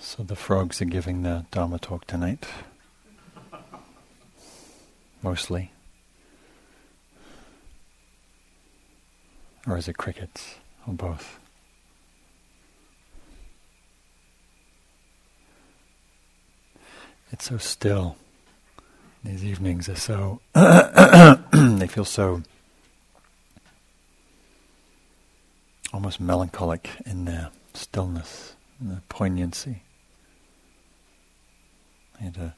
So the frogs are giving the Dharma talk tonight. Mostly. Or is it crickets? Or both? It's so still. These evenings are so. they feel so. almost melancholic in their stillness, and their poignancy. I had a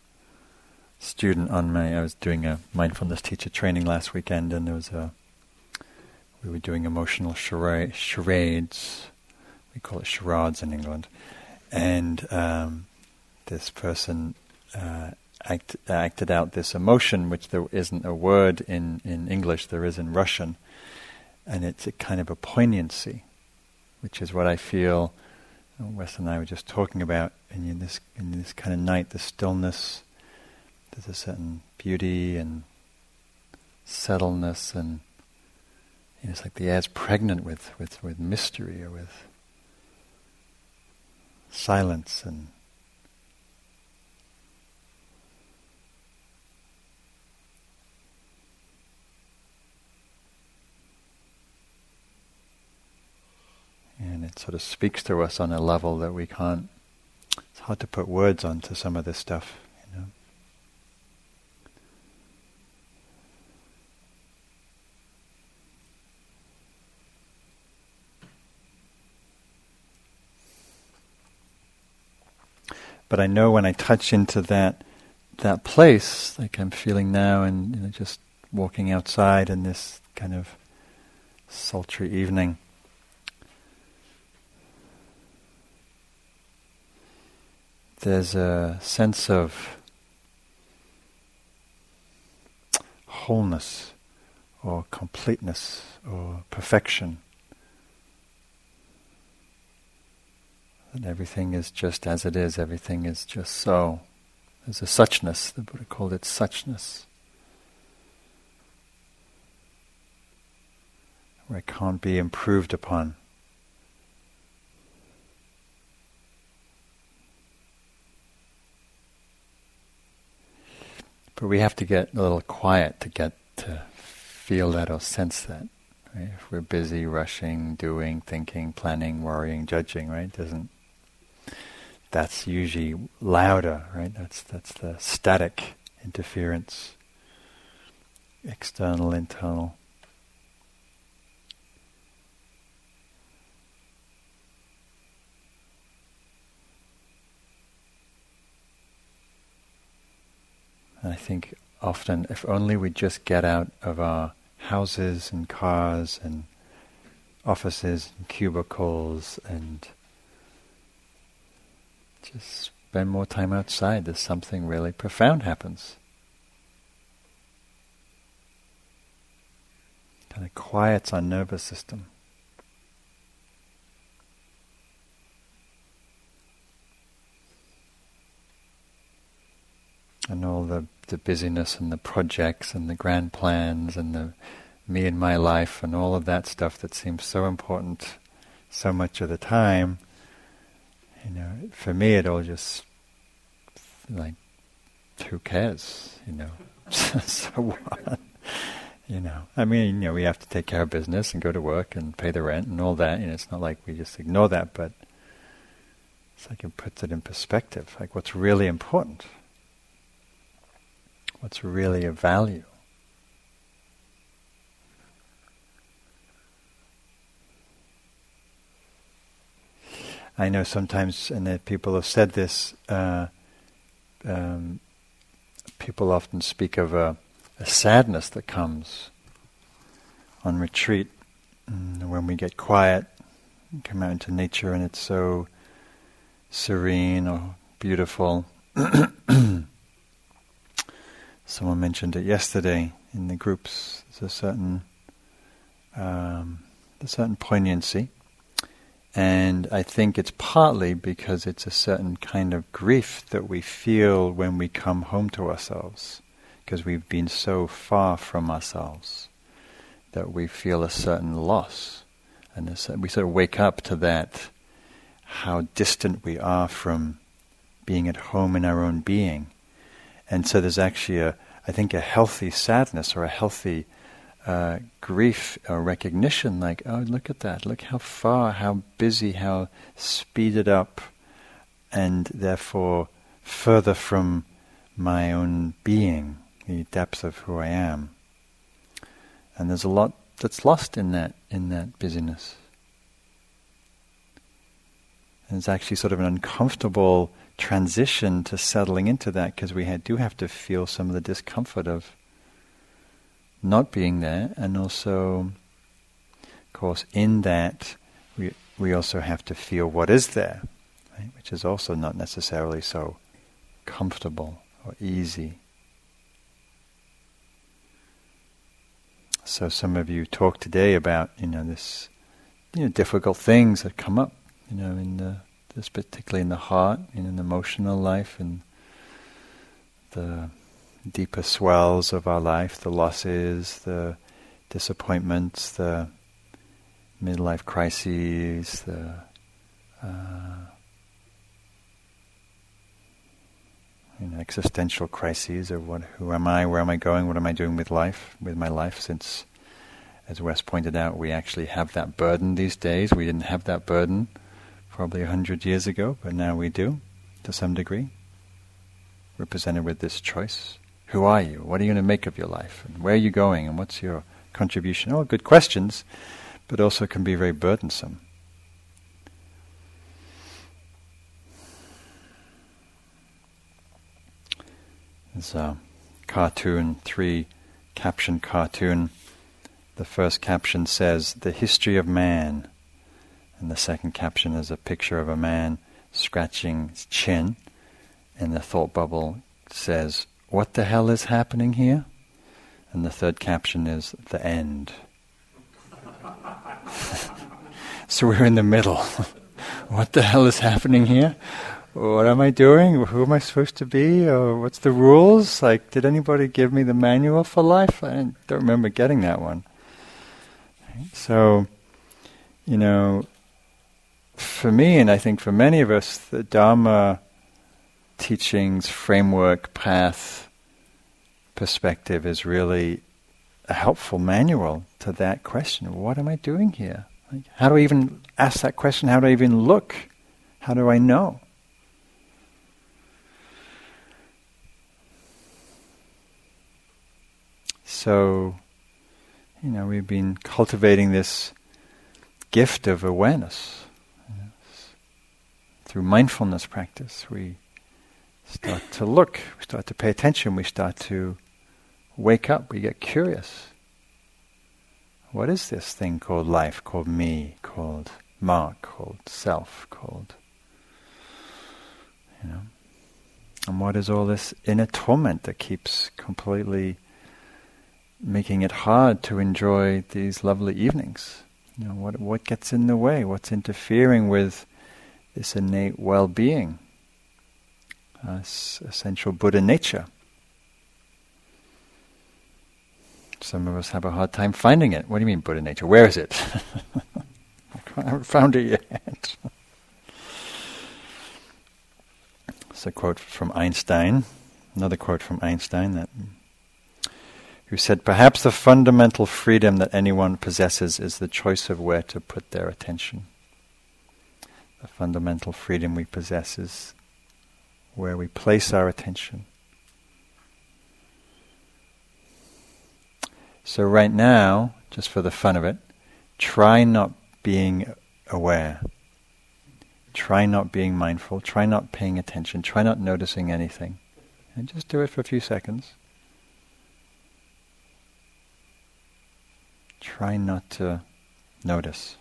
student on my. I was doing a mindfulness teacher training last weekend, and there was a. We were doing emotional charades. We call it charades in England, and um, this person uh, act, acted out this emotion, which there isn't a word in in English. There is in Russian, and it's a kind of a poignancy, which is what I feel Wes and I were just talking about in this in this kind of night, the stillness. There's a certain beauty and settledness, and you know, it's like the air's pregnant with, with, with mystery or with silence and and it sort of speaks to us on a level that we can't. It's hard to put words onto some of this stuff, you know. But I know when I touch into that that place, like I'm feeling now, and you know, just walking outside in this kind of sultry evening there's a sense of wholeness or completeness or perfection. That everything is just as it is, everything is just so. There's a suchness, the Buddha called it suchness. Where it can't be improved upon. But we have to get a little quiet to get to feel that or sense that. Right? If we're busy, rushing, doing, thinking, planning, worrying, judging, right? Doesn't that's usually louder, right? That's that's the static interference, external, internal. And I think often, if only we just get out of our houses and cars and offices and cubicles and just spend more time outside, there's something really profound happens. Kind of quiets our nervous system. and all the, busyness and the projects and the grand plans and the me and my life and all of that stuff that seems so important so much of the time, you know, for me it all just like who cares, you know? so what? You know, I mean, you know, we have to take care of business and go to work and pay the rent and all that. You know, it's not like we just ignore that, but it's like it puts it in perspective. Like, what's really important? What's really of value. I know sometimes, and that people have said this, uh, um, people often speak of a, a, sadness that comes on retreat mm, when we get quiet, come out into nature, and it's so serene or beautiful. Someone mentioned it yesterday in the groups. There's a certain, um, a certain poignancy, and I think it's partly because it's a certain kind of grief that we feel when we come home to ourselves, because we've been so far from ourselves that we feel a certain loss, and we sort of wake up to that, how distant we are from being at home in our own being. And so there's actually a, I think, a healthy sadness or a healthy uh, grief or recognition, like, oh, look at that, look how far, how busy, how speeded up, and therefore further from my own being, the depth of who I am. And there's a lot that's lost in that in that busyness. And it's actually sort of an uncomfortable transition to settling into that because we do have to feel some of the discomfort of not being there, and also, of course, in that we we also have to feel what is there, right? which is also not necessarily so comfortable or easy. So some of you talk today about you know this you know difficult things that come up you know in the this particularly in the heart in an emotional life in the deeper swells of our life the losses the disappointments the midlife crises the uh, you know, existential crises of what, who am I, where am I going, what am I doing with life, with my life, since, as Wes pointed out, we actually have that burden these days. We didn't have that burden probably a hundred years ago, but now we do, to some degree. We're presented with this choice. Who are you? What are you going to make of your life? And where are you going? And what's your contribution? All good questions, but also can be very burdensome. There's a cartoon, three caption cartoon. The first caption says, The history of man. And the second caption is a picture of a man scratching his chin. And the thought bubble says, What the hell is happening here? And the third caption is, The end. so we're in the middle. what the hell is happening here? what am I doing? Who am I supposed to be? Or what's the rules? Like, did anybody give me the manual for life? I don't remember getting that one. So, you know, for me, and I think for many of us, the Dharma teachings, framework, path, perspective is really a helpful manual to that question. What am I doing here? Like, how do I even ask that question? How do I even look? How do I know? So, you know, we've been cultivating this gift of awareness. Through mindfulness practice, we start to look, we start to pay attention, we start to wake up, we get curious. What is this thing called life, called me, called Mark, called self, called, you know? And what is all this inner torment that keeps completely making it hard to enjoy these lovely evenings. You know, what what gets in the way? What's interfering with this innate well-being, uh, essential Buddha nature? Some of us have a hard time finding it. What do you mean Buddha nature? Where is it? I haven't found it yet. it's a quote from Einstein. Another quote from Einstein that who said, Perhaps the fundamental freedom that anyone possesses is the choice of where to put their attention. The fundamental freedom we possess is where we place our attention. So, right now, just for the fun of it, try not being aware. Try not being mindful. Try not paying attention. Try not noticing anything. And just do it for a few seconds. try not to notice.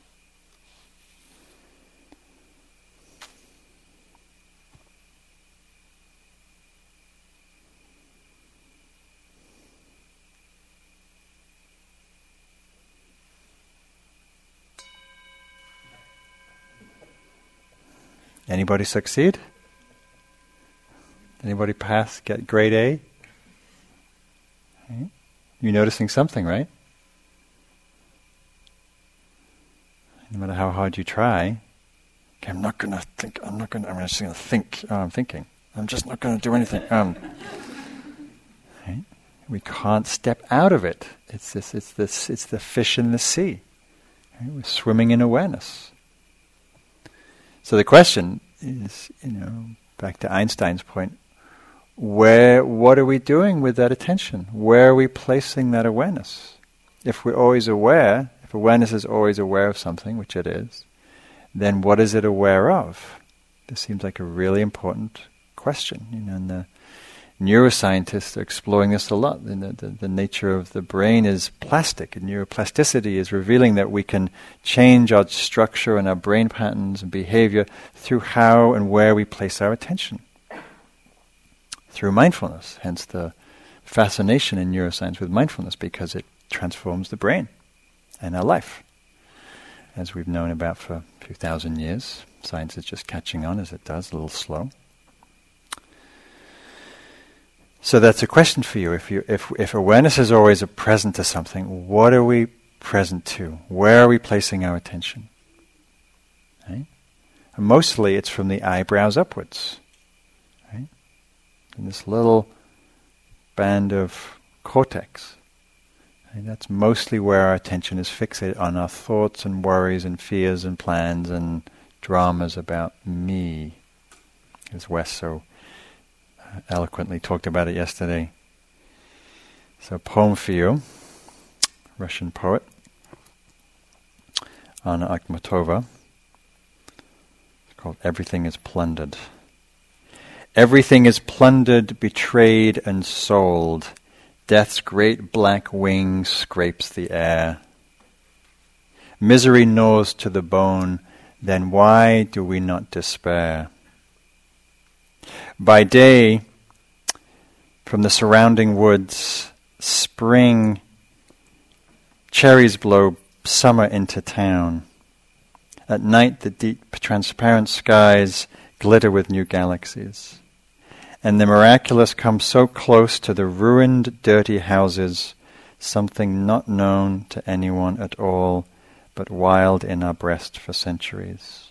Anybody succeed? Anybody pass, get grade A? You're noticing something, right? no matter how hard you try, Okay, I'm not going to think. I'm not going to, I'm just going to think. Oh, I'm thinking. I'm just not going to do anything. Um? We can't step out of it. It's this. It's this. It's the fish in the sea. We're swimming in awareness. So the question is, you know, back to Einstein's point: where, what are we doing with that attention? Where are we placing that awareness? If we're always aware, if awareness is always aware of something, which it is, then what is it aware of? This seems like a really important question. You know, and the neuroscientists are exploring this a lot. The, the, the, nature of the brain is plastic, and neuroplasticity is revealing that we can change our structure and our brain patterns and behavior through how and where we place our attention. Through mindfulness, hence the fascination in neuroscience with mindfulness, because it transforms the brain and our life. As we've known about for a few thousand years, science is just catching on as it does, a little slow. So that's a question for you. If you if if awareness is always a present to something, what are we present to? Where are we placing our attention? Right? mostly it's from the eyebrows upwards. Right? In this little band of cortex. And that's mostly where our attention is fixated on our thoughts and worries and fears and plans and dramas about me, as Wes so eloquently talked about it yesterday. So, poem for you, Russian poet, Anna Akhmatova. It's called Everything is Plundered. Everything is plundered, betrayed, and sold Death's great black wing scrapes the air. Misery gnaws to the bone, then why do we not despair? By day, from the surrounding woods, spring cherries blow summer into town. At night, the deep, transparent skies glitter with new galaxies and the miraculous comes so close to the ruined, dirty houses, something not known to anyone at all, but wild in our breast for centuries.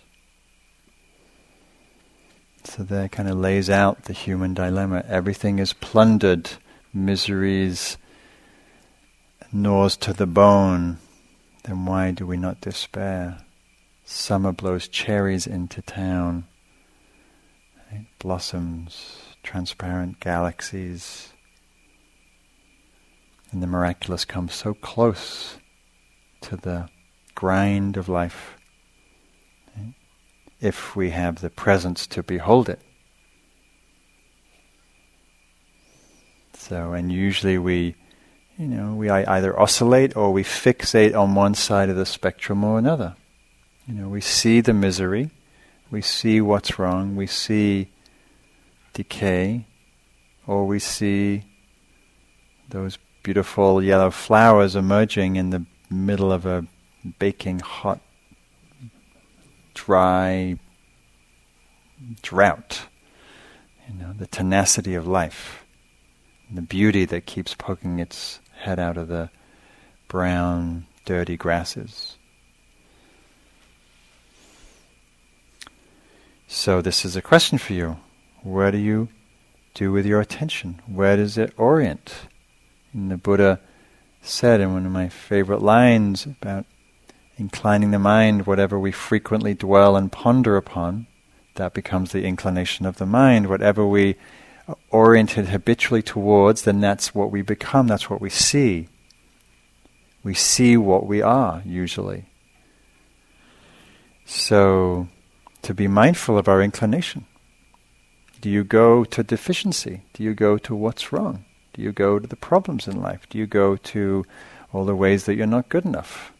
So there kind of lays out the human dilemma. Everything is plundered, miseries gnaws to the bone. Then why do we not despair? Summer blows cherries into town, blossoms transparent galaxies. And the miraculous comes so close to the grind of life if we have the presence to behold it. So, and usually we, you know, we either oscillate or we fixate on one side of the spectrum or another. You know, we see the misery, we see what's wrong, we see decay, or we see those beautiful yellow flowers emerging in the middle of a baking hot, dry drought. You know, the tenacity of life, the beauty that keeps poking its head out of the brown, dirty grasses. So, this is a question for you. What do you do with your attention? Where does it orient? And the Buddha said in one of my favorite lines about inclining the mind, whatever we frequently dwell and ponder upon, that becomes the inclination of the mind. Whatever we oriented habitually towards, then that's what we become, that's what we see. We see what we are, usually. So, to be mindful of our inclination. Do you go to deficiency? Do you go to what's wrong? Do you go to the problems in life? Do you go to all the ways that you're not good enough?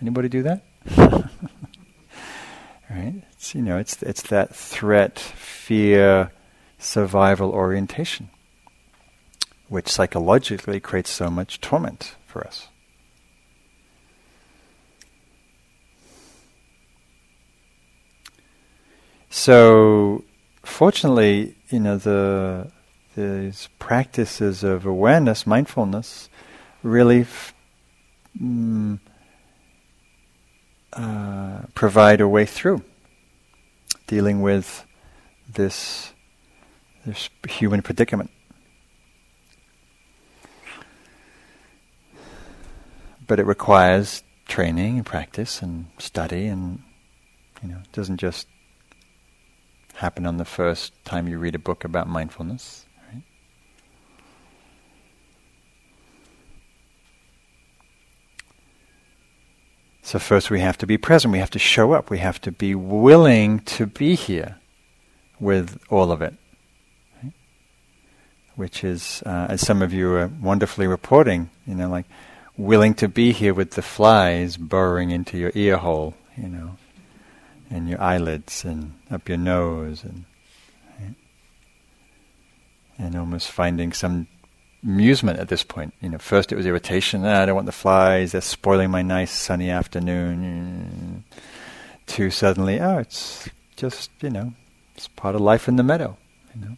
Anybody do that? right? It's, you know, it's it's that threat, fear, survival orientation, which psychologically creates so much torment for us. So fortunately, you know, the these practices of awareness, mindfulness, really f- mm, uh, provide a way through. dealing with this, this human predicament. But it requires training and practice and study, and you know, it doesn't just happen on the first time you read a book about mindfulness. Right? So first we have to be present, we have to show up, we have to be willing to be here with all of it. Right? Which is, uh, as some of you are wonderfully reporting, you know, like willing to be here with the flies burrowing into your ear hole, you know, and your eyelids and up your nose and right? and almost finding some amusement at this point. You know, first it was irritation. Ah, I don't want the flies. They're spoiling my nice sunny afternoon. To suddenly, oh, it's just you know, it's part of life in the meadow. You know.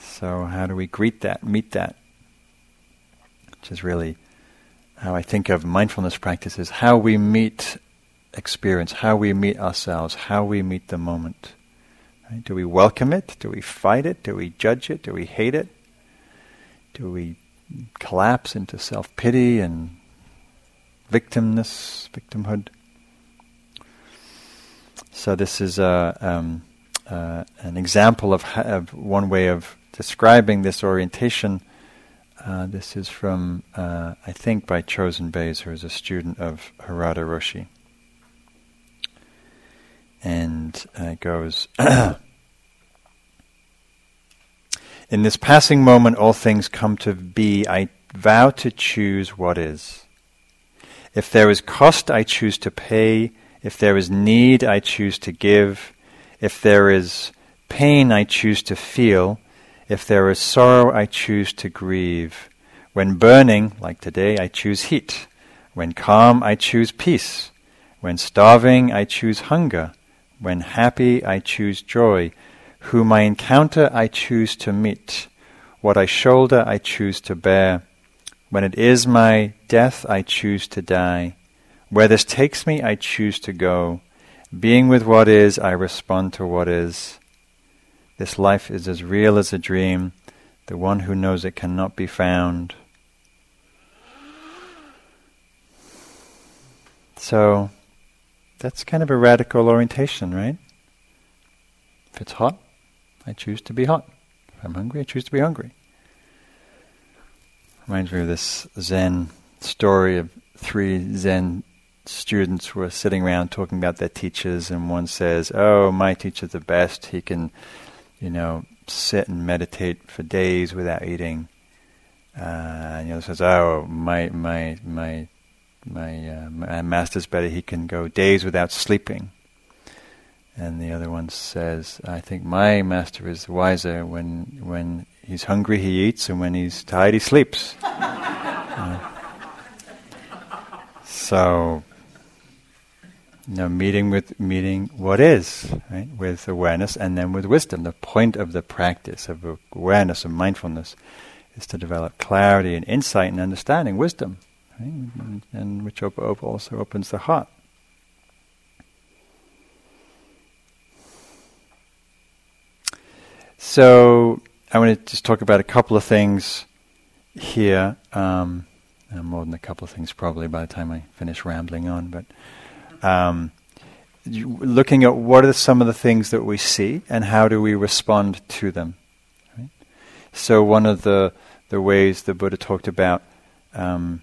So how do we greet that, meet that? Which is really how I think of mindfulness practices, how we meet experience, how we meet ourselves, how we meet the moment. Right? Do we welcome it? Do we fight it? Do we judge it? Do we hate it? Do we collapse into self pity and victimness, victimhood? So this is a, um, uh, an example of, of one way of describing this orientation uh, this is from, uh, I think, by Chozen Bays, who is a student of Harada Roshi. And uh, goes In this passing moment, all things come to be. I vow to choose what is. If there is cost, I choose to pay. If there is need, I choose to give. If there is pain, I choose to feel. If there is sorrow, I choose to grieve. When burning, like today, I choose heat. When calm, I choose peace. When starving, I choose hunger. When happy, I choose joy. Whom I encounter, I choose to meet. What I shoulder, I choose to bear. When it is my death, I choose to die. Where this takes me, I choose to go. Being with what is, I respond to what is. This life is as real as a dream. The one who knows it cannot be found. So that's kind of a radical orientation, right? If it's hot, I choose to be hot. If I'm hungry, I choose to be hungry. Reminds me of this Zen story of three Zen students who are sitting around talking about their teachers, and one says, "Oh, my teacher's the best. He can you know, sit and meditate for days without eating. Uh, and the other says, "Oh, my my my my, uh, my master's better. He can go days without sleeping." And the other one says, "I think my master is wiser. When when he's hungry, he eats, and when he's tired, he sleeps." uh, so you know, meeting with meeting what is, right, with awareness, and then with wisdom. The point of the practice of awareness and mindfulness is to develop clarity and insight and understanding, wisdom, right, and, and also opens the heart. So I want to just talk about a couple of things here. Um, more than a couple of things, probably by the time I finish rambling on, but um, looking at what are some of the things that we see and how do we respond to them. Right? So one of the the ways the Buddha talked about um,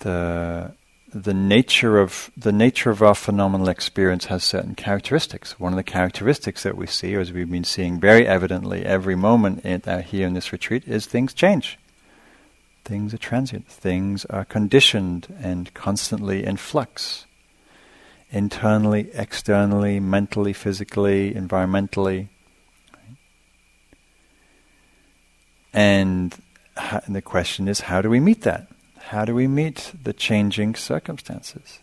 the the nature of the nature of our phenomenal experience has certain characteristics. One of the characteristics that we see, as we've been seeing very evidently every moment in, uh, here in this retreat, is things change. Things are transient. Things are conditioned and constantly in flux internally, externally, mentally, physically, environmentally. And, and the question is, how do we meet that? How do we meet the changing circumstances?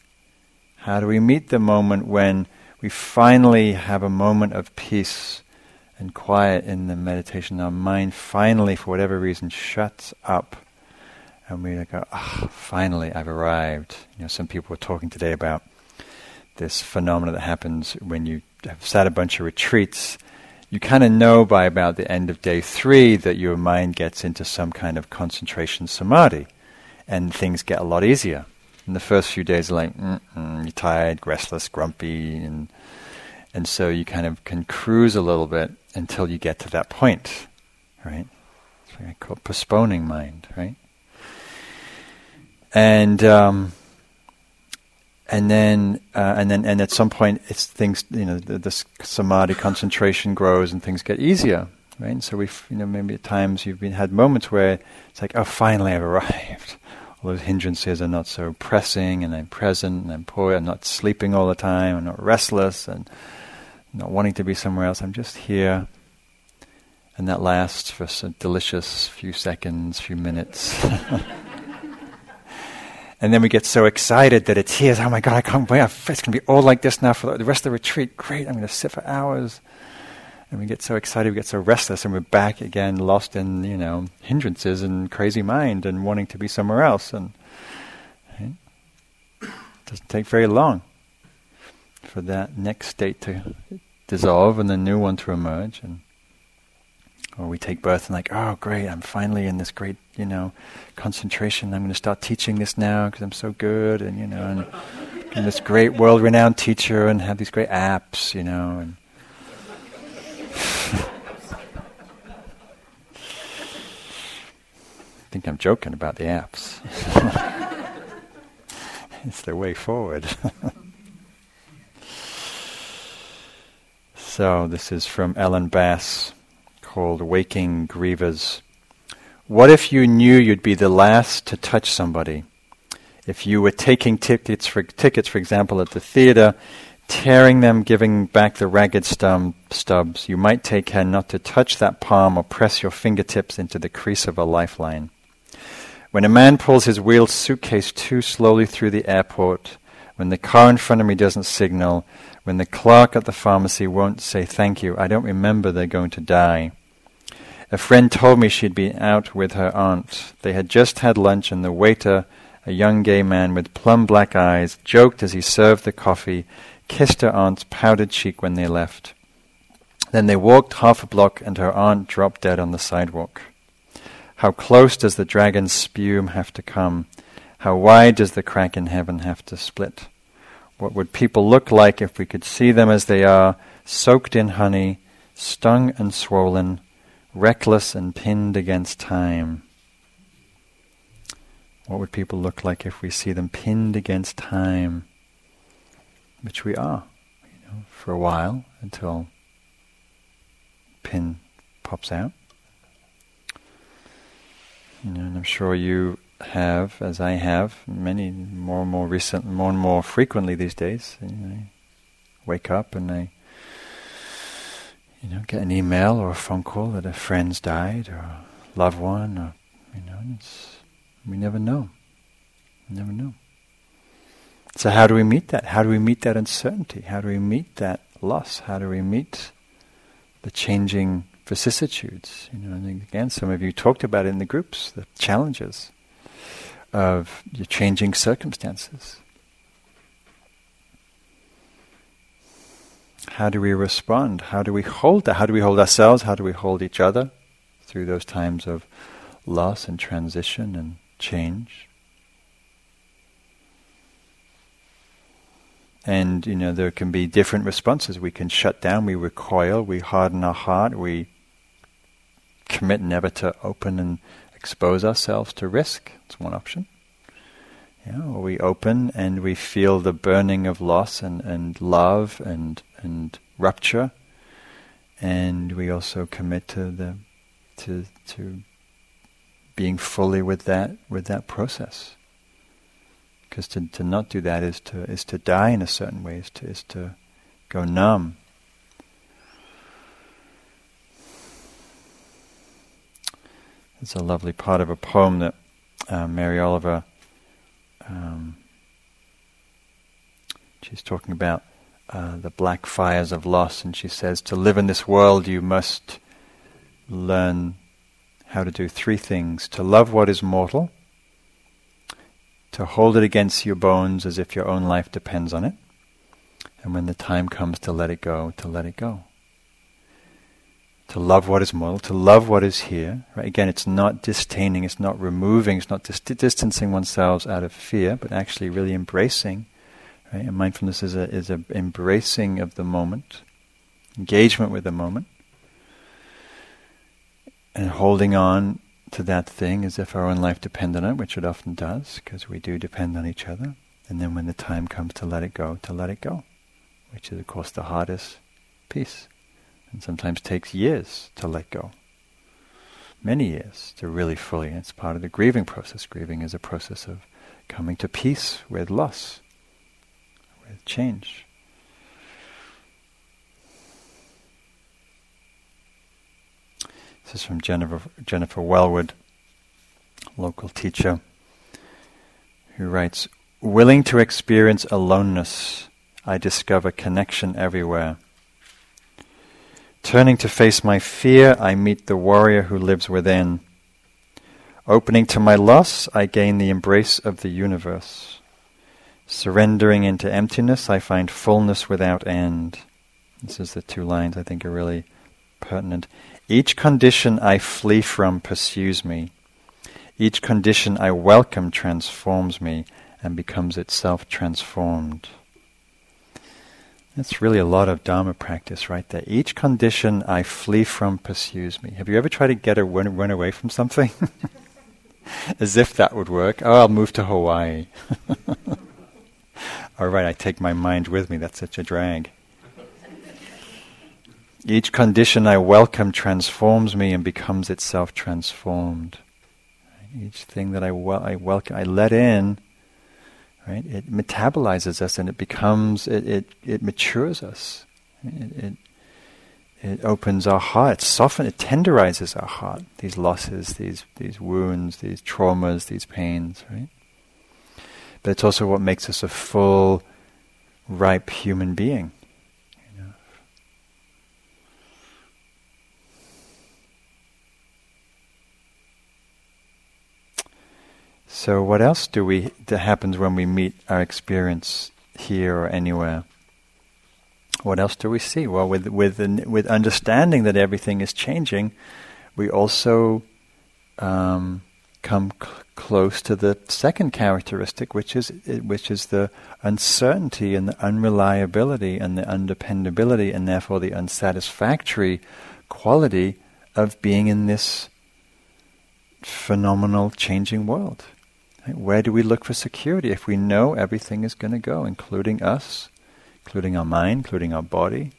How do we meet the moment when we finally have a moment of peace and quiet in the meditation? Our mind finally, for whatever reason, shuts up, and we go, "Ah, oh, finally, I've arrived." You know, some people were talking today about this phenomenon that happens when you have sat a bunch of retreats. You kind of know by about the end of day three that your mind gets into some kind of concentration samadhi, and things get a lot easier. In the first few days, like you're tired, restless, grumpy, and and so you kind of can cruise a little bit until you get to that point, right? It's what I call postponing mind, right? And um, and then uh, and then and at some point it's things you know the, the, samadhi concentration grows and things get easier right so we've you know maybe at times you've been had moments where it's like oh finally I've arrived all those hindrances are not so pressing and I'm present and I'm poor I'm not sleeping all the time I'm not restless and not wanting to be somewhere else I'm just here and that lasts for a delicious few seconds few minutes And then we get so excited that it's here. Oh my God, I can't wait. It's going to be all like this now for the rest of the retreat. Great, I'm going to sit for hours. And we get so excited, we get so restless, and we're back again, lost in, you know, hindrances and crazy mind and wanting to be somewhere else. And right? it doesn't take very long for that next state to dissolve and the new one to emerge. And or we take birth and like, oh, great, I'm finally in this great, you know, concentration. I'm going to start teaching this now because I'm so good, and you know, and, and this great world-renowned teacher, and have these great apps, you know, and. I think I'm joking about the apps. it's the way forward. so this is from Ellen Bass called Waking Grivas. What if you knew you'd be the last to touch somebody? If you were taking tickets for tickets, for example, at the theater, tearing them, giving back the ragged stum- stubs, you might take care not to touch that palm or press your fingertips into the crease of a lifeline. When a man pulls his wheeled suitcase too slowly through the airport, when the car in front of me doesn't signal, when the clerk at the pharmacy won't say thank you, I don't remember they're going to die. A friend told me she'd been out with her aunt. They had just had lunch, and the waiter, a young gay man with plum black eyes, joked as he served the coffee, kissed her aunt's powdered cheek when they left. Then they walked half a block, and her aunt dropped dead on the sidewalk. How close does the dragon's spume have to come? How wide does the crack in heaven have to split? What would people look like if we could see them as they are, soaked in honey, stung and swollen, reckless and pinned against time. What would people look like if we see them pinned against time? Which we are, you know, for a while until pin pops out. You know, and I'm sure you have, as I have, many more and more recent, more and more frequently these days. You know, I wake up and I you know, get an email or a phone call that a friend's died or a loved one, or you know, it's, we never know. We never know. So how do we meet that? How do we meet that uncertainty? How do we meet that loss? How do we meet the changing vicissitudes? You know, and again, some of you talked about it in the groups, the challenges of your changing circumstances. How do we respond? How do we hold that? How do we hold ourselves? How do we hold each other through those times of loss and transition and change? And you know there can be different responses. We can shut down, we recoil, we harden our heart, we commit never to open and expose ourselves to risk. It's one option. Yeah, or we open and we feel the burning of loss and, and love and and rupture, and we also commit to the to to being fully with that with that process. Because to, to not do that is to is to die in a certain way, is to is to go numb. It's a lovely part of a poem that uh, Mary Oliver um, she's talking about uh, the black fires of loss, and she says, To live in this world, you must learn how to do three things to love what is mortal, to hold it against your bones as if your own life depends on it, And when the time comes to let it go, to let it go. To love what is mortal, to love what is here. Right? Again, it's not disdaining, it's not removing, it's not dis- distancing oneself out of fear, but actually really embracing. Right? And mindfulness is a is a embracing of the moment, engagement with the moment, and holding on to that thing as if our own life depended on it, which it often does, because we do depend on each other. And then when the time comes to let it go, to let it go, which is, of course, the hardest piece. And sometimes takes years to let go. Many years to really fully. It's part of the grieving process. Grieving is a process of coming to peace with loss, with change. This is from Jennifer, Jennifer Welwood, local teacher, who writes Willing to experience aloneness, I discover connection everywhere. Turning to face my fear, I meet the warrior who lives within. Opening to my loss, I gain the embrace of the universe. Surrendering into emptiness, I find fullness without end. This is the two lines I think are really pertinent. Each condition I flee from pursues me. Each condition I welcome transforms me and becomes itself transformed. That's really a lot of Dharma practice right there. Each condition I flee from pursues me. Have you ever tried to get a run, run away from something? As if that would work. Oh, I'll move to Hawaii. All right, I take my mind with me. That's such a drag. Each condition I welcome transforms me and becomes itself transformed. Each thing that I, wel- I welcome, I let in, right? It metabolizes us and it becomes, it, it, it matures us. It, it, it opens our heart, it softens, it tenderizes our heart. These losses, these, these wounds, these traumas, these pains, right? But it's also what makes us a full, ripe human being. So, what else do we that happens when we meet our experience here or anywhere? What else do we see? Well, with with with understanding that everything is changing, we also um, come cl- close to the second characteristic, which is which is the uncertainty and the unreliability and the undependability, and therefore the unsatisfactory quality of being in this phenomenal, changing world. Where do we look for security if we know everything is going to go, including us, including our mind, including our body?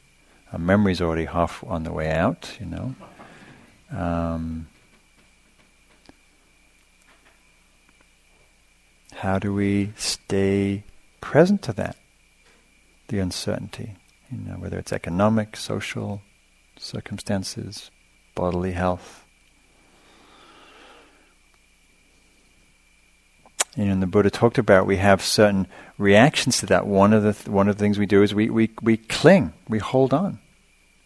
Our memory's already half on the way out, you know. Um, how do we stay present to that? The uncertainty, you know, whether it's economic, social circumstances, bodily health. You know, and the Buddha talked about, we have certain reactions to that. One of the th- one of the things we do is we, we, we cling, we hold on.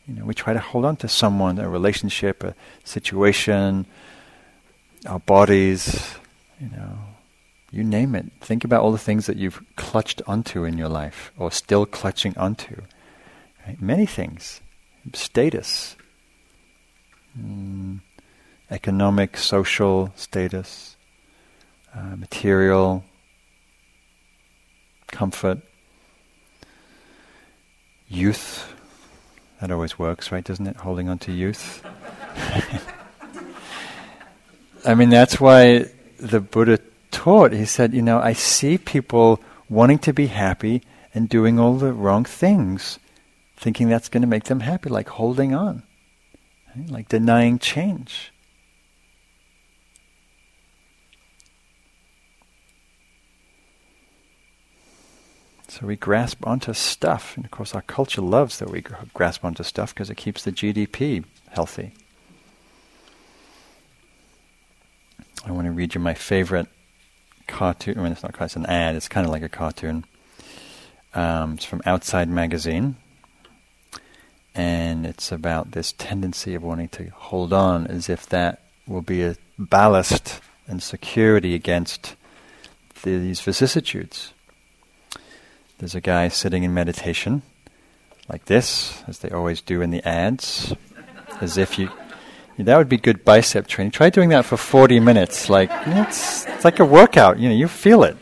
You know, we try to hold on to someone, a relationship, a situation, our bodies, you know, you name it. Think about all the things that you've clutched onto in your life or still clutching onto. Right? Many things. Status. Mm, economic, social status uh, material, comfort, youth. That always works, right? Doesn't it? Holding on to youth. I mean, that's why the Buddha taught. He said, you know, I see people wanting to be happy and doing all the wrong things, thinking that's going to make them happy, like holding on, right? like denying change. So we grasp onto stuff, and of course our culture loves that we grasp onto stuff because it keeps the GDP healthy. I want to read you my favorite cartoon. I mean, it's not it's an ad. It's kind of like a cartoon. Um, it's from Outside Magazine, and it's about this tendency of wanting to hold on as if that will be a ballast and security against these vicissitudes. There's a guy sitting in meditation, like this, as they always do in the ads, as if you. That would be good bicep training. Try doing that for 40 minutes. Like you know, it's, it's like a workout. You know, you feel it.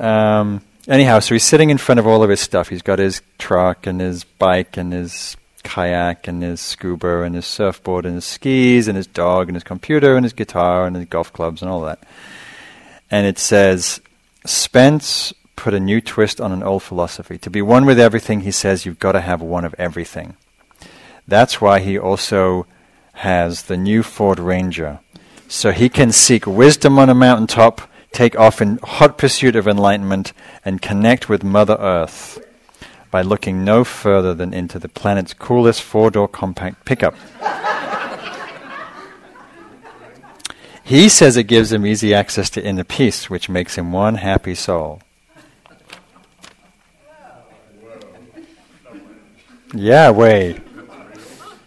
Um, anyhow, so he's sitting in front of all of his stuff. He's got his truck and his bike and his kayak and his scuba and his surfboard and his skis and his dog and his computer and his guitar and his golf clubs and all that. And it says, Spence put a new twist on an old philosophy. To be one with everything, he says, you've got to have one of everything. That's why he also has the new Ford Ranger. So he can seek wisdom on a mountaintop take off in hot pursuit of enlightenment and connect with Mother Earth by looking no further than into the planet's coolest four door compact pickup. he says it gives him easy access to inner peace, which makes him one happy soul. Yeah, way.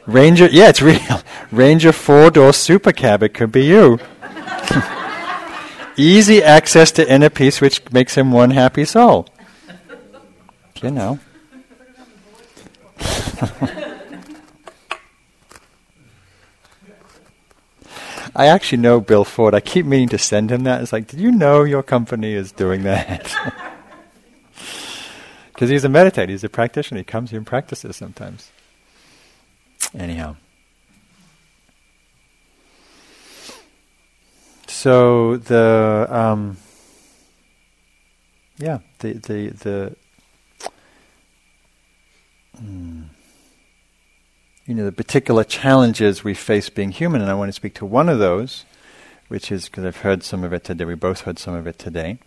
Ranger, yeah, it's real. Ranger four door super cab, it could be you. Easy access to inner peace, which makes him one happy soul. You know. I actually know Bill Ford. I keep meaning to send him that. It's like, did you know your company is doing that? Because he's a meditator, he's a practitioner. He comes here and practices sometimes. Anyhow. So the um, yeah the the the mm, you know the particular challenges we face being human, and I want to speak to one of those, which is because I've heard some of it today. We both heard some of it today,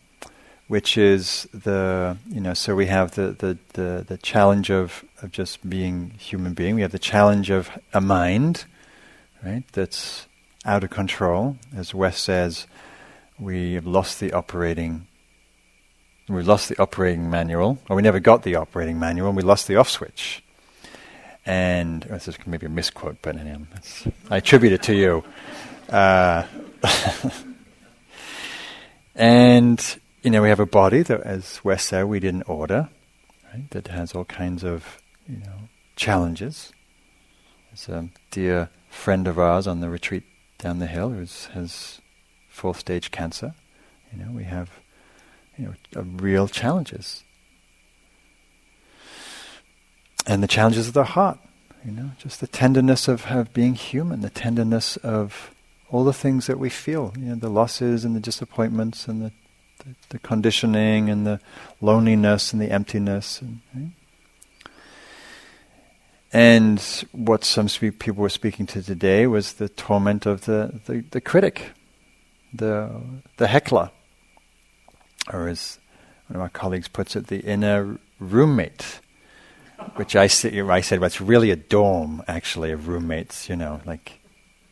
which is the you know so we have the the the, the challenge of of just being human being. We have the challenge of a mind, right? That's out of control. As Wes says, we have lost the operating. We lost the operating manual, or we never got the operating manual, and we lost the off switch. And this is maybe a misquote, but anyway, I attribute it to you. Uh, and you know, we have a body that, as Wes said, we didn't order, right? That has all kinds of you know challenges. There's a dear friend of ours on the retreat down the hill who has fourth stage cancer. You know, we have you know real challenges, and the challenges of the heart. You know, just the tenderness of, of being human, the tenderness of all the things that we feel. You know, the losses and the disappointments and the the, conditioning and the loneliness and the emptiness. And, right? And what some people were speaking to today was the torment of the, the, the critic, the, the heckler, or as one of my colleagues puts it, the inner roommate, which I, I said, well, it's really a dorm, actually, of roommates, you know, like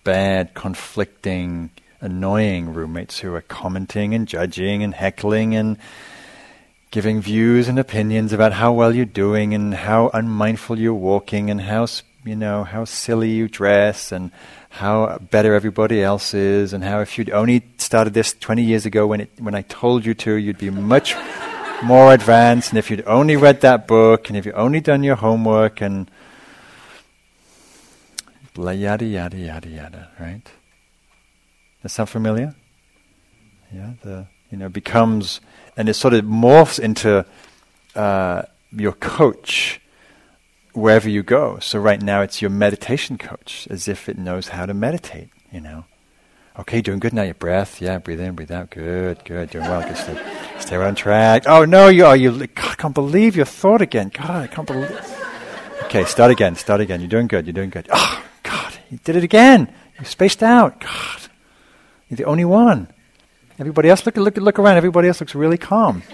bad, conflicting, annoying roommates who are commenting and judging and heckling and giving views and opinions about how well you're doing and how unmindful you're walking and how you know how silly you dress and how better everybody else is and how if you'd only started this 20 years ago when it when I told you to you'd be much more advanced and if you'd only read that book and if you'd only done your homework and blah yada yada yada yada right that sound familiar yeah the you know becomes and it sort of morphs into uh, your coach wherever you go. So right now it's your meditation coach, as if it knows how to meditate. You know, okay, doing good now. Your breath, yeah, breathe in, breathe out. Good, good, doing well. Good, stay, stay on track. Oh no, you are you. God, I can't believe your thought again. God, I can't believe. Okay, start again. Start again. You're doing good. You're doing good. Oh God, you did it again. You spaced out. God, you're the only one. Everybody else, look, look, look around. Everybody else looks really calm.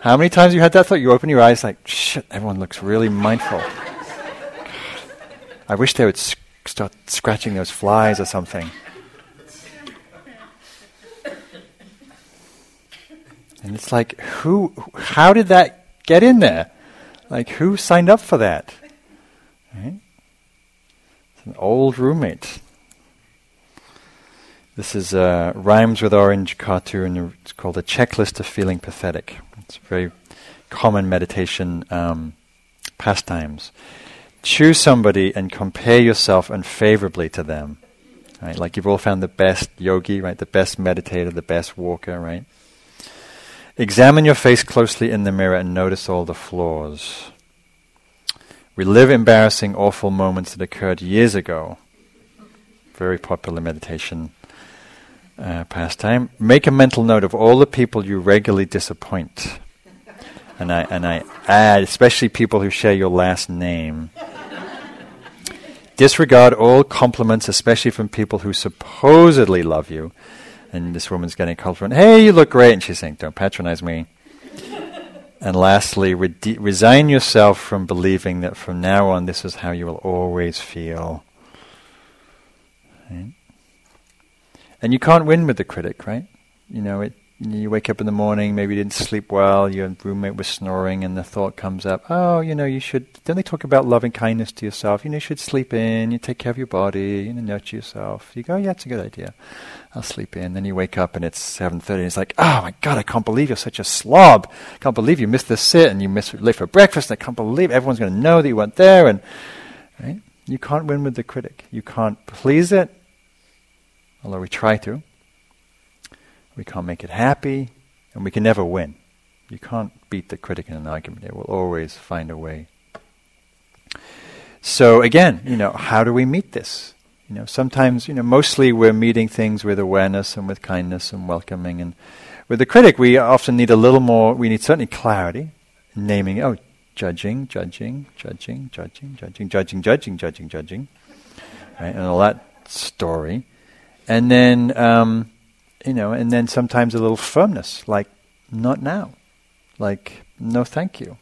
How many times you had that thought? You open your eyes like, shit, everyone looks really mindful. I wish they would sc- start scratching those flies or something. And it's like, who, how did that get in there? Like, who signed up for that? Right? It's an old roommate. This is uh, Rhymes with Orange cartoon. It's called A Checklist of Feeling Pathetic. It's very common meditation um, pastimes. Choose somebody and compare yourself unfavorably to them. Right? Like you've all found the best yogi, right? The best meditator, the best walker, right? Examine your face closely in the mirror and notice all the flaws. Relive embarrassing, awful moments that occurred years ago. Very popular meditation uh, pastime. Make a mental note of all the people you regularly disappoint. And I, and I add, especially people who share your last name. Disregard all compliments, especially from people who supposedly love you. And this woman's getting a compliment. Hey, you look great. And she's saying, don't patronize me. and lastly, re- resign yourself from believing that from now on this is how you will always feel. Right? And you can't win with the critic, right? You know, it, you wake up in the morning, maybe you didn't sleep well, your roommate was snoring, and the thought comes up, oh, you know, you should. Don't they talk about loving kindness to yourself? You know, you should sleep in, you take care of your body, you know, nurture yourself. You go, yeah, it's a good idea. I'll sleep in. Then you wake up and it's 7.30, and it's like, oh my God, I can't believe you're such a slob. I can't believe you missed the sit, and you missed late for breakfast, I can't believe everyone's going to know that you went there, and, right? You can't win with the critic. You can't please it, although we try to. We can't make it happy, and we can never win. You can't beat the critic in an argument. It will always find a way. So again, you know, how do we meet this? You know, sometimes, you know, mostly we're meeting things with awareness and with kindness and welcoming. And with the critic, we often need a little more. We need certainly clarity, naming. Oh, judging, judging, judging, judging, judging, judging, judging, judging, judging, right, and all that story and then um, you know, and then sometimes a little firmness, like not now, like no, thank you,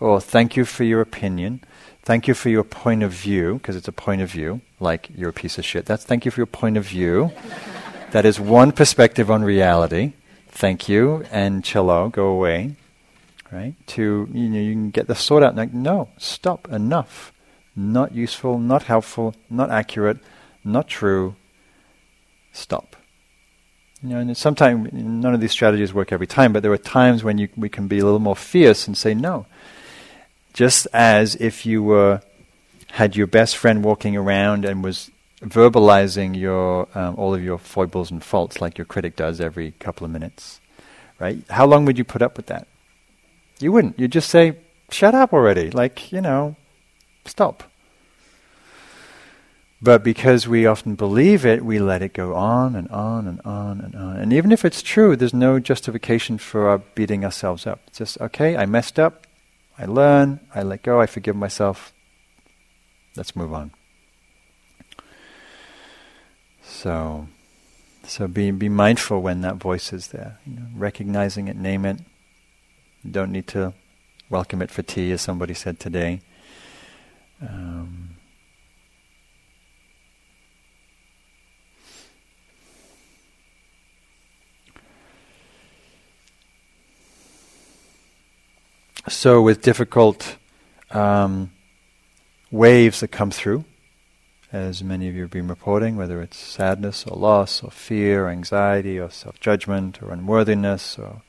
or thank you for your opinion, thank you for your point of view, because it's a point of view, like you're a piece of shit. That's thank you for your point of view. that is one perspective on reality. Thank you, and cello, go away. Right? To you know, you can get the sort out. Like, no, stop, enough. Not useful, not helpful, not accurate, not true, stop. You know, and sometimes none of these strategies work every time, but there are times when you, we can be a little more fierce and say no. Just as if you were had your best friend walking around and was verbalizing your um, all of your foibles and faults like your critic does every couple of minutes, right? How long would you put up with that? You wouldn't. You'd just say, "Shut up already!" Like you know, stop. But because we often believe it, we let it go on and on and on and on. And even if it's true, there's no justification for our beating ourselves up. It's just, okay, I messed up, I learn, I let go, I forgive myself. Let's move on. So, so be be mindful when that voice is there. You know, recognizing it, name it. You don't need to welcome it for tea, as somebody said today. Um, So, with difficult um, waves that come through, as many of you have been reporting, whether it's sadness or loss or fear or anxiety or self judgment or unworthiness or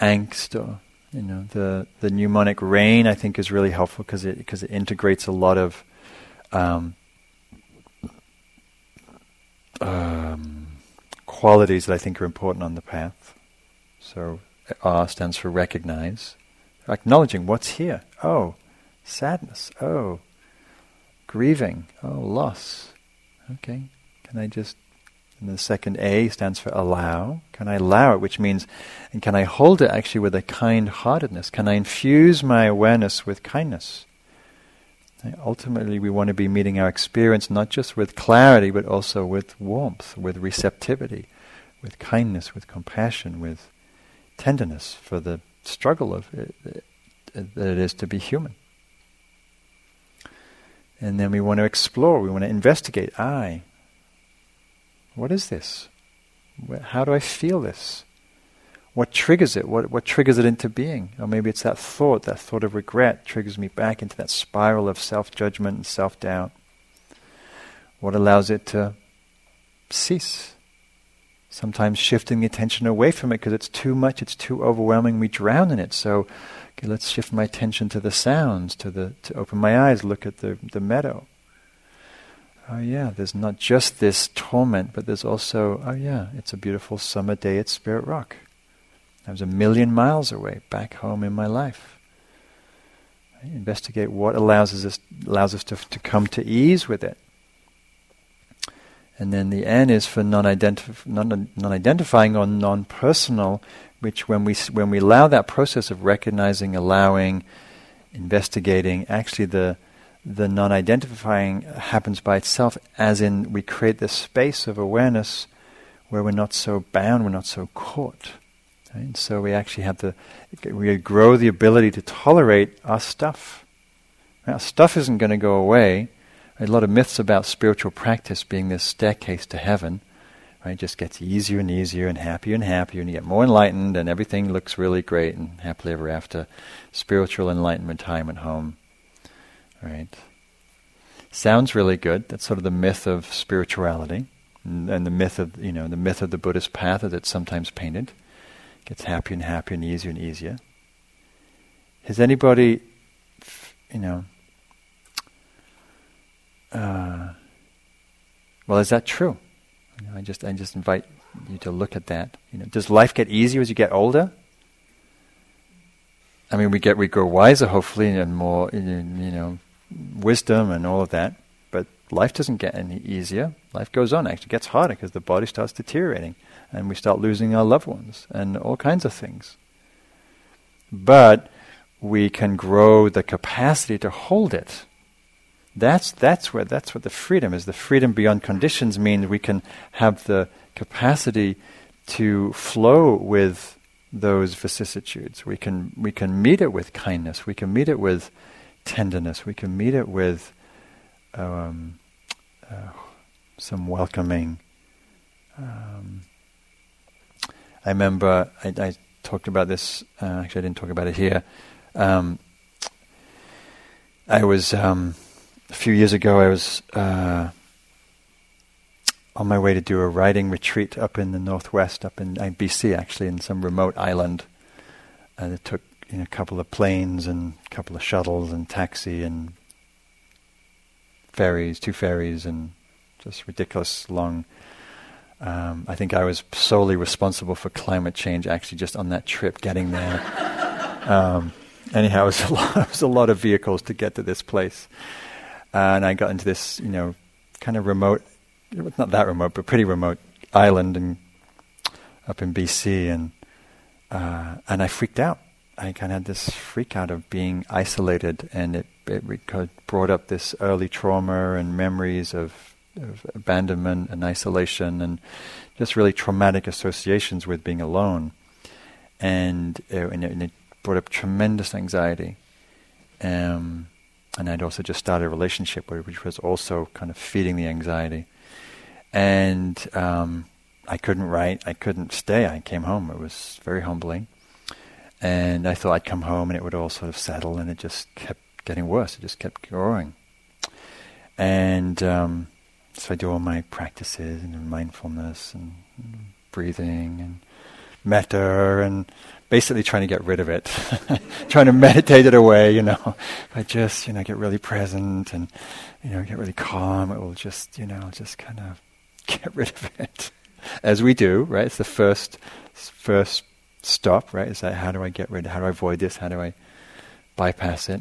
angst or you know the the mnemonic rain I think is really helpful because it because it integrates a lot of um, um, qualities that I think are important on the path. So R stands for recognize, acknowledging what's here. Oh, sadness. Oh, grieving. Oh, loss. Okay. Can I just. And the second A stands for allow. Can I allow it? Which means, and can I hold it actually with a kind heartedness? Can I infuse my awareness with kindness? Ultimately, we want to be meeting our experience not just with clarity, but also with warmth, with receptivity, with kindness, with compassion, with tenderness for the struggle of it, that it is to be human. And then we want to explore, we want to investigate. I, what is this? How do I feel this? What triggers it? What, what triggers it into being? Or maybe it's that thought, that thought of regret triggers me back into that spiral of self judgment and self doubt. What allows it to cease? Sometimes shifting the attention away from it because it's too much, it's too overwhelming, we drown in it. So okay, let's shift my attention to the sounds, to the to open my eyes, look at the, the meadow. Oh yeah, there's not just this torment, but there's also, oh yeah, it's a beautiful summer day at Spirit Rock. I was a million miles away, back home in my life. Investigate what allows us allows us to, to come to ease with it. And then the N is for non-identif- non, non-identifying or non-personal, which when we when we allow that process of recognizing, allowing, investigating, actually the the non-identifying happens by itself, as in we create this space of awareness where we're not so bound, we're not so caught. Right? So we actually have the, we grow the ability to tolerate our stuff. Our stuff isn't going to go away. A lot of myths about spiritual practice being this staircase to heaven. Right? It just gets easier and easier and happier and happier, and you get more enlightened, and everything looks really great and happily ever after. Spiritual enlightenment time at home. Right? Sounds really good. That's sort of the myth of spirituality, and, and the myth of you know the myth of the Buddhist path it's sometimes painted gets happier and happier and easier and easier. Has anybody, you know, uh, well, is that true? You know, I just I just invite you to look at that. You know, does life get easier as you get older? I mean, we get we grow wiser, hopefully, and more, you know, wisdom and all of that. But life doesn't get any easier. Life goes on. Actually, gets harder because the body starts deteriorating and we start losing our loved ones and all kinds of things. But we can grow the capacity to hold it. That's that's where that's what the freedom is. The freedom beyond conditions means we can have the capacity to flow with those vicissitudes. We can we can meet it with kindness. We can meet it with tenderness. We can meet it with um, uh, some welcoming um, I remember I, I talked about this. Uh, actually, I didn't talk about it here. Um, I was um, a few years ago. I was uh, on my way to do a writing retreat up in the northwest, up in BC, actually, in some remote island. And it took you know, a couple of planes and a couple of shuttles and taxi and ferries, two ferries, and just ridiculous long um, I think I was solely responsible for climate change actually just on that trip getting there. um, anyhow, it was, a lot, it was a lot of vehicles to get to this place. And I got into this, you know, kind of remote, not that remote, but pretty remote island in, up in BC. And, uh, and I freaked out. I kind of had this freak out of being isolated, and it, it brought up this early trauma and memories of of abandonment and isolation and just really traumatic associations with being alone. And, uh, and, it, and, it, brought up tremendous anxiety. Um, and I'd also just started a relationship which was also kind of feeding the anxiety. And um, I couldn't write, I couldn't stay. I came home. It was very humbling. And I thought I'd come home and it would all sort of settle, and it just kept getting worse. It just kept growing. And um, so I do all my practices and mindfulness and breathing and metta and basically trying to get rid of it, trying to meditate it away, you know. If I just, you know, get really present and, you know, get really calm, it will just, you know, just kind of get rid of it. As we do, right? It's the first, first stop, right? Is like, how do I get rid, of how do I avoid this, how do I bypass it?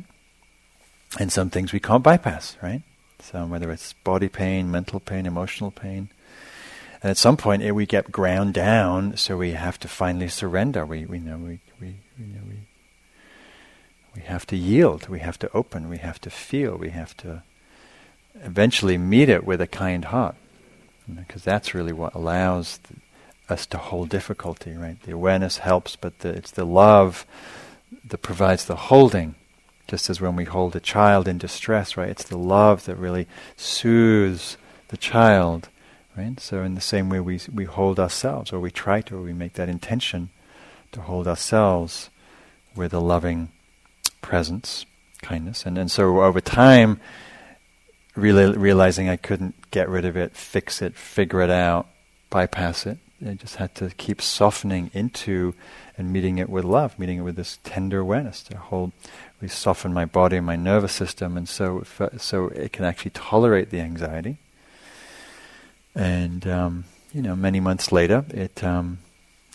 And some things we can't bypass, right? So whether it's body pain, mental pain, emotional pain. And at some point it, we get ground down, so we have to finally surrender. We, we know we, we, we, know we, we have to yield, we have to open, we have to feel, we have to eventually meet it with a kind heart. Because you know, that's really what allows us to hold difficulty, right? The awareness helps, but the, it's the love that provides the holding just as when we hold a child in distress, right? It's the love that really soothes the child, right? So in the same way we we hold ourselves, or we try to, or we make that intention to hold ourselves with a loving presence, kindness, and and so over time, really realizing I couldn't get rid of it, fix it, figure it out, bypass it. I just had to keep softening into and meeting it with love, meeting it with this tender awareness to hold, we soften my body, and my nervous system, and so so it can actually tolerate the anxiety. And um, you know, many months later, it um,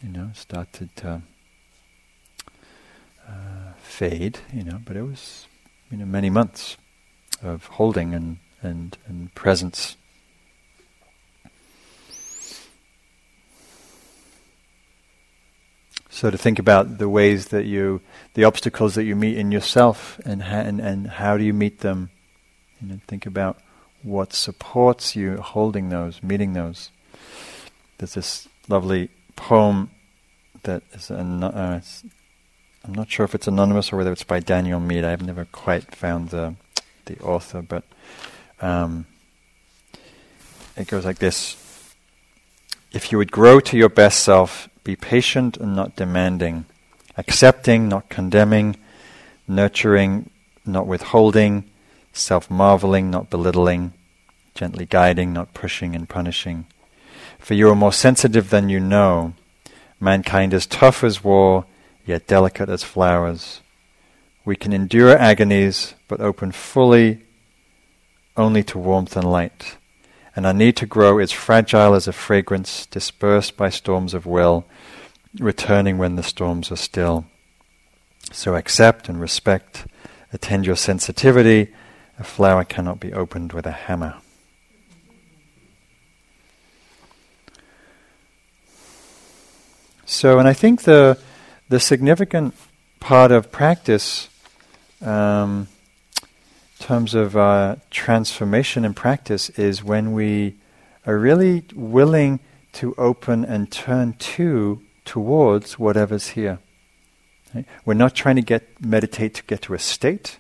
you know started to uh, fade. You know, but it was you know many months of holding and and and presence. So to think about the ways that you, the obstacles that you meet in yourself, and ha- and, and how do you meet them? You know, think about what supports you holding those, meeting those. There's this lovely poem that is, an, uh, I'm not sure if it's anonymous or whether it's by Daniel Mead. I've never quite found the the author, but um, it goes like this: If you would grow to your best self be patient and not demanding, accepting, not condemning, nurturing, not withholding, self marveling, not belittling, gently guiding, not pushing and punishing. For you are more sensitive than you know. Mankind is tough as war, yet delicate as flowers. We can endure agonies, but open fully only to warmth and light. And our need to grow is fragile as a fragrance dispersed by storms of will, returning when the storms are still. So accept and respect, attend your sensitivity. A flower cannot be opened with a hammer. So, and I think the the significant part of practice, um, in terms of uh, transformation in practice, is when we are really willing to open and turn to towards whatever's here. Right? We're not trying to get meditate to get to a state.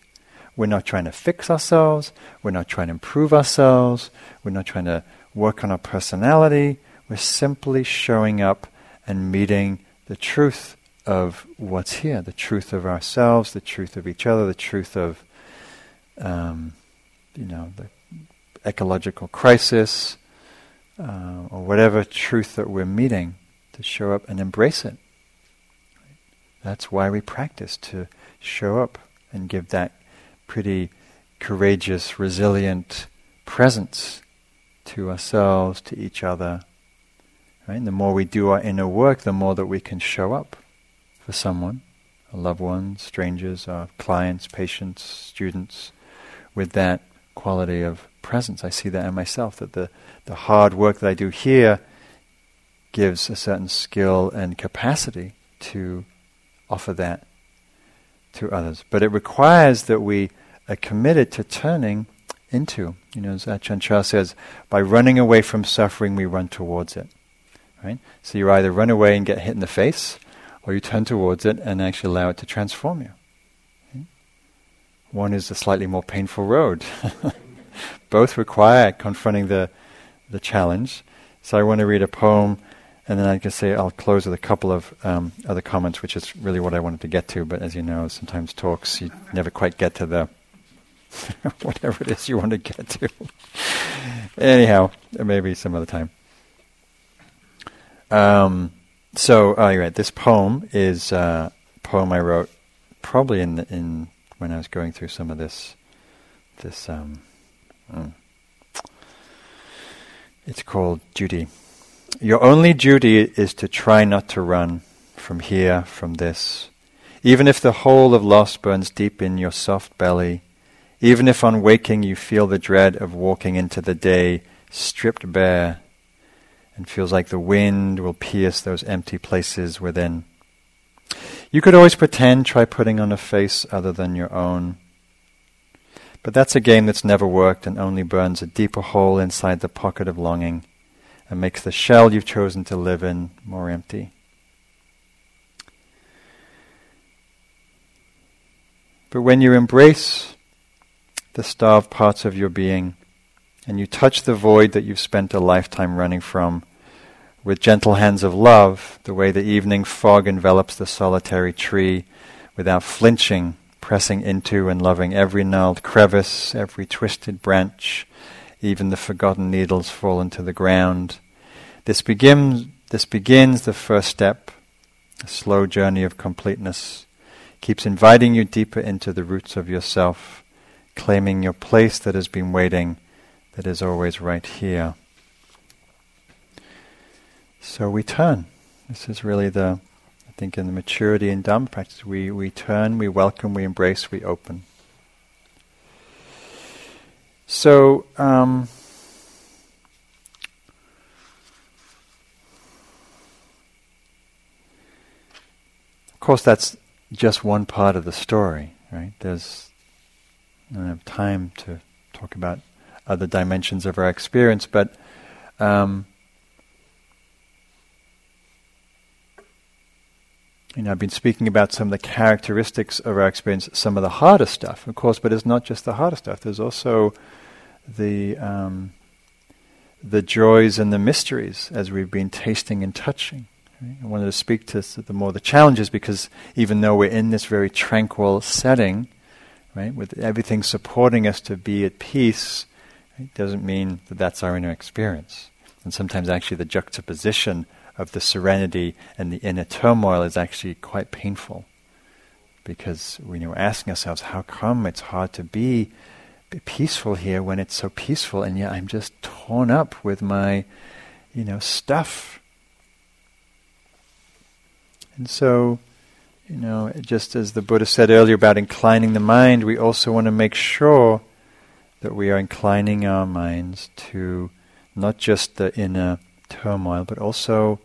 We're not trying to fix ourselves. We're not trying to improve ourselves. We're not trying to work on our personality. We're simply showing up and meeting the truth of what's here, the truth of ourselves, the truth of each other, the truth of, um, you know, the ecological crisis, uh, or whatever truth that we're meeting to show up and embrace it. That's why we practice, to show up and give that pretty courageous, resilient presence to ourselves, to each other. Right? And the more we do our inner work, the more that we can show up for someone, a loved one, strangers, our clients, patients, students, with that quality of presence. I see that in myself, that the, the hard work that I do here gives a certain skill and capacity to offer that to others. But it requires that we are committed to turning into. You know, as Ajahn Chah says, by running away from suffering, we run towards it. Right? So you either run away and get hit in the face, or you turn towards it and actually allow it to transform you. One is a slightly more painful road. Both require confronting the, the challenge. So I want to read a poem and then I can say I'll close with a couple of um, other comments, which is really what I wanted to get to. But as you know, sometimes talks you never quite get to the whatever it is you want to get to. Anyhow, maybe some other time. Um, so, oh, you're right. This poem is uh, a poem I wrote probably in the, in when I was going through some of this this. Um, mm. It's called Duty. Your only duty is to try not to run from here, from this. Even if the whole of loss burns deep in your soft belly, even if on waking you feel the dread of walking into the day stripped bare and feels like the wind will pierce those empty places within. You could always pretend, try putting on a face other than your own. But that's a game that's never worked and only burns a deeper hole inside the pocket of longing and makes the shell you've chosen to live in more empty. But when you embrace the starved parts of your being and you touch the void that you've spent a lifetime running from with gentle hands of love, the way the evening fog envelops the solitary tree without flinching, pressing into and loving every gnarled crevice, every twisted branch, even the forgotten needles fall into the ground. This begins, this begins the first step, a slow journey of completeness, keeps inviting you deeper into the roots of yourself, claiming your place that has been waiting, that is always right here. So we turn. This is really the, I think, in the maturity in Dhamma practice, we, we turn, we welcome, we embrace, we open. So, um, of course, that's just one part of the story, right? There's, I don't have time to talk about other dimensions of our experience, but um, you know, I've been speaking about some of the characteristics of our experience, some of the harder stuff, of course, but it's not just the harder stuff. There's also the um, the joys and the mysteries as we've been tasting and touching. I wanted to speak to the more the challenges because even though we're in this very tranquil setting, right, with everything supporting us to be at peace, it doesn't mean that that's our inner experience. And sometimes actually the juxtaposition of the serenity and the inner turmoil is actually quite painful. Because when you're asking ourselves, how come it's hard to be peaceful here when it's so peaceful, and yet I'm just torn up with my, you know, stuff. And so, you know, just as the Buddha said earlier about inclining the mind, we also want to make sure that we are inclining our minds to not just the inner turmoil, but also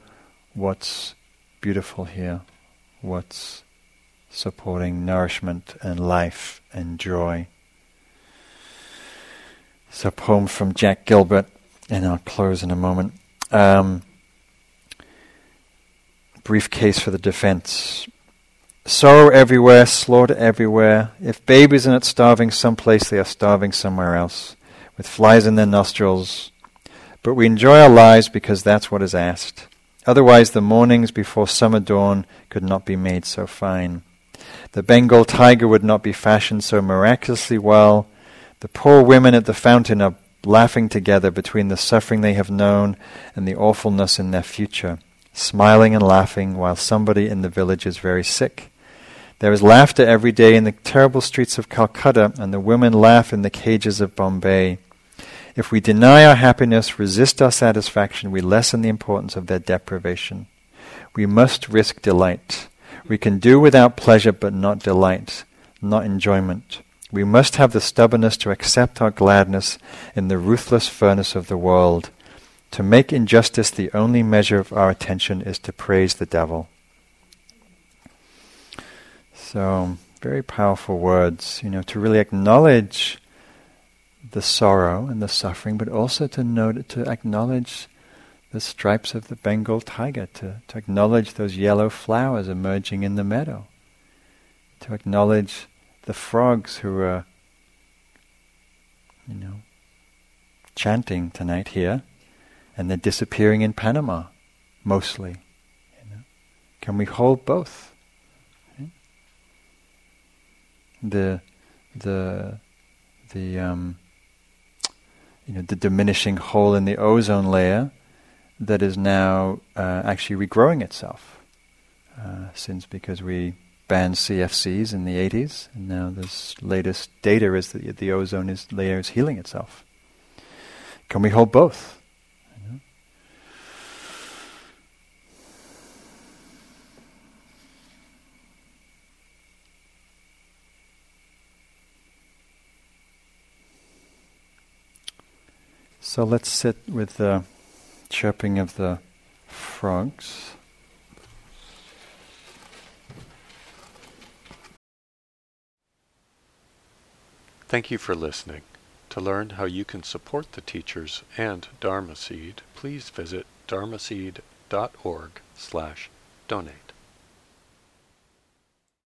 what's beautiful here, what's supporting nourishment and life and joy. It's a poem from Jack Gilbert, and I'll close in a moment. Um, for the defense. Sorrow everywhere, slaughter everywhere. If babies are not starving someplace, they are starving somewhere else, with flies in their nostrils. But we enjoy our lives because that's what is asked. Otherwise, the mornings before summer dawn could not be made so fine. The Bengal tiger would not be fashioned so miraculously well. The poor women at the fountain are laughing together between the suffering they have known and the awfulness in their future, smiling and laughing while somebody in the village is very sick. There is laughter every day in the terrible streets of Calcutta, and the women laugh in the cages of Bombay. If we deny our happiness, resist our satisfaction, we lessen the importance of their deprivation. We must risk delight. We can do without pleasure but not delight, not enjoyment. We must have the stubbornness to accept our gladness in the ruthless furnace of the world. To make injustice the only measure of our attention is to praise the devil. So, very powerful words, you know, to really acknowledge the sorrow and the suffering, but also to note, to acknowledge the stripes of the Bengal tiger, to, to acknowledge those yellow flowers emerging in the meadow, to acknowledge the frogs who are, you know, chanting tonight here, and they're disappearing in Panama, mostly. You know. Can we hold both? The the the um, you know, the diminishing hole in the ozone layer that is now uh, actually regrowing itself. Uh, since because we banned CFCs in the 80s, and now this latest data is that the ozone is, layer is healing itself. Can we hold both? So let's sit with the chirping of the frogs. Thank you for listening. To learn how you can support the teachers and Dharma Seed, please visit dharmaseed.org slash donate.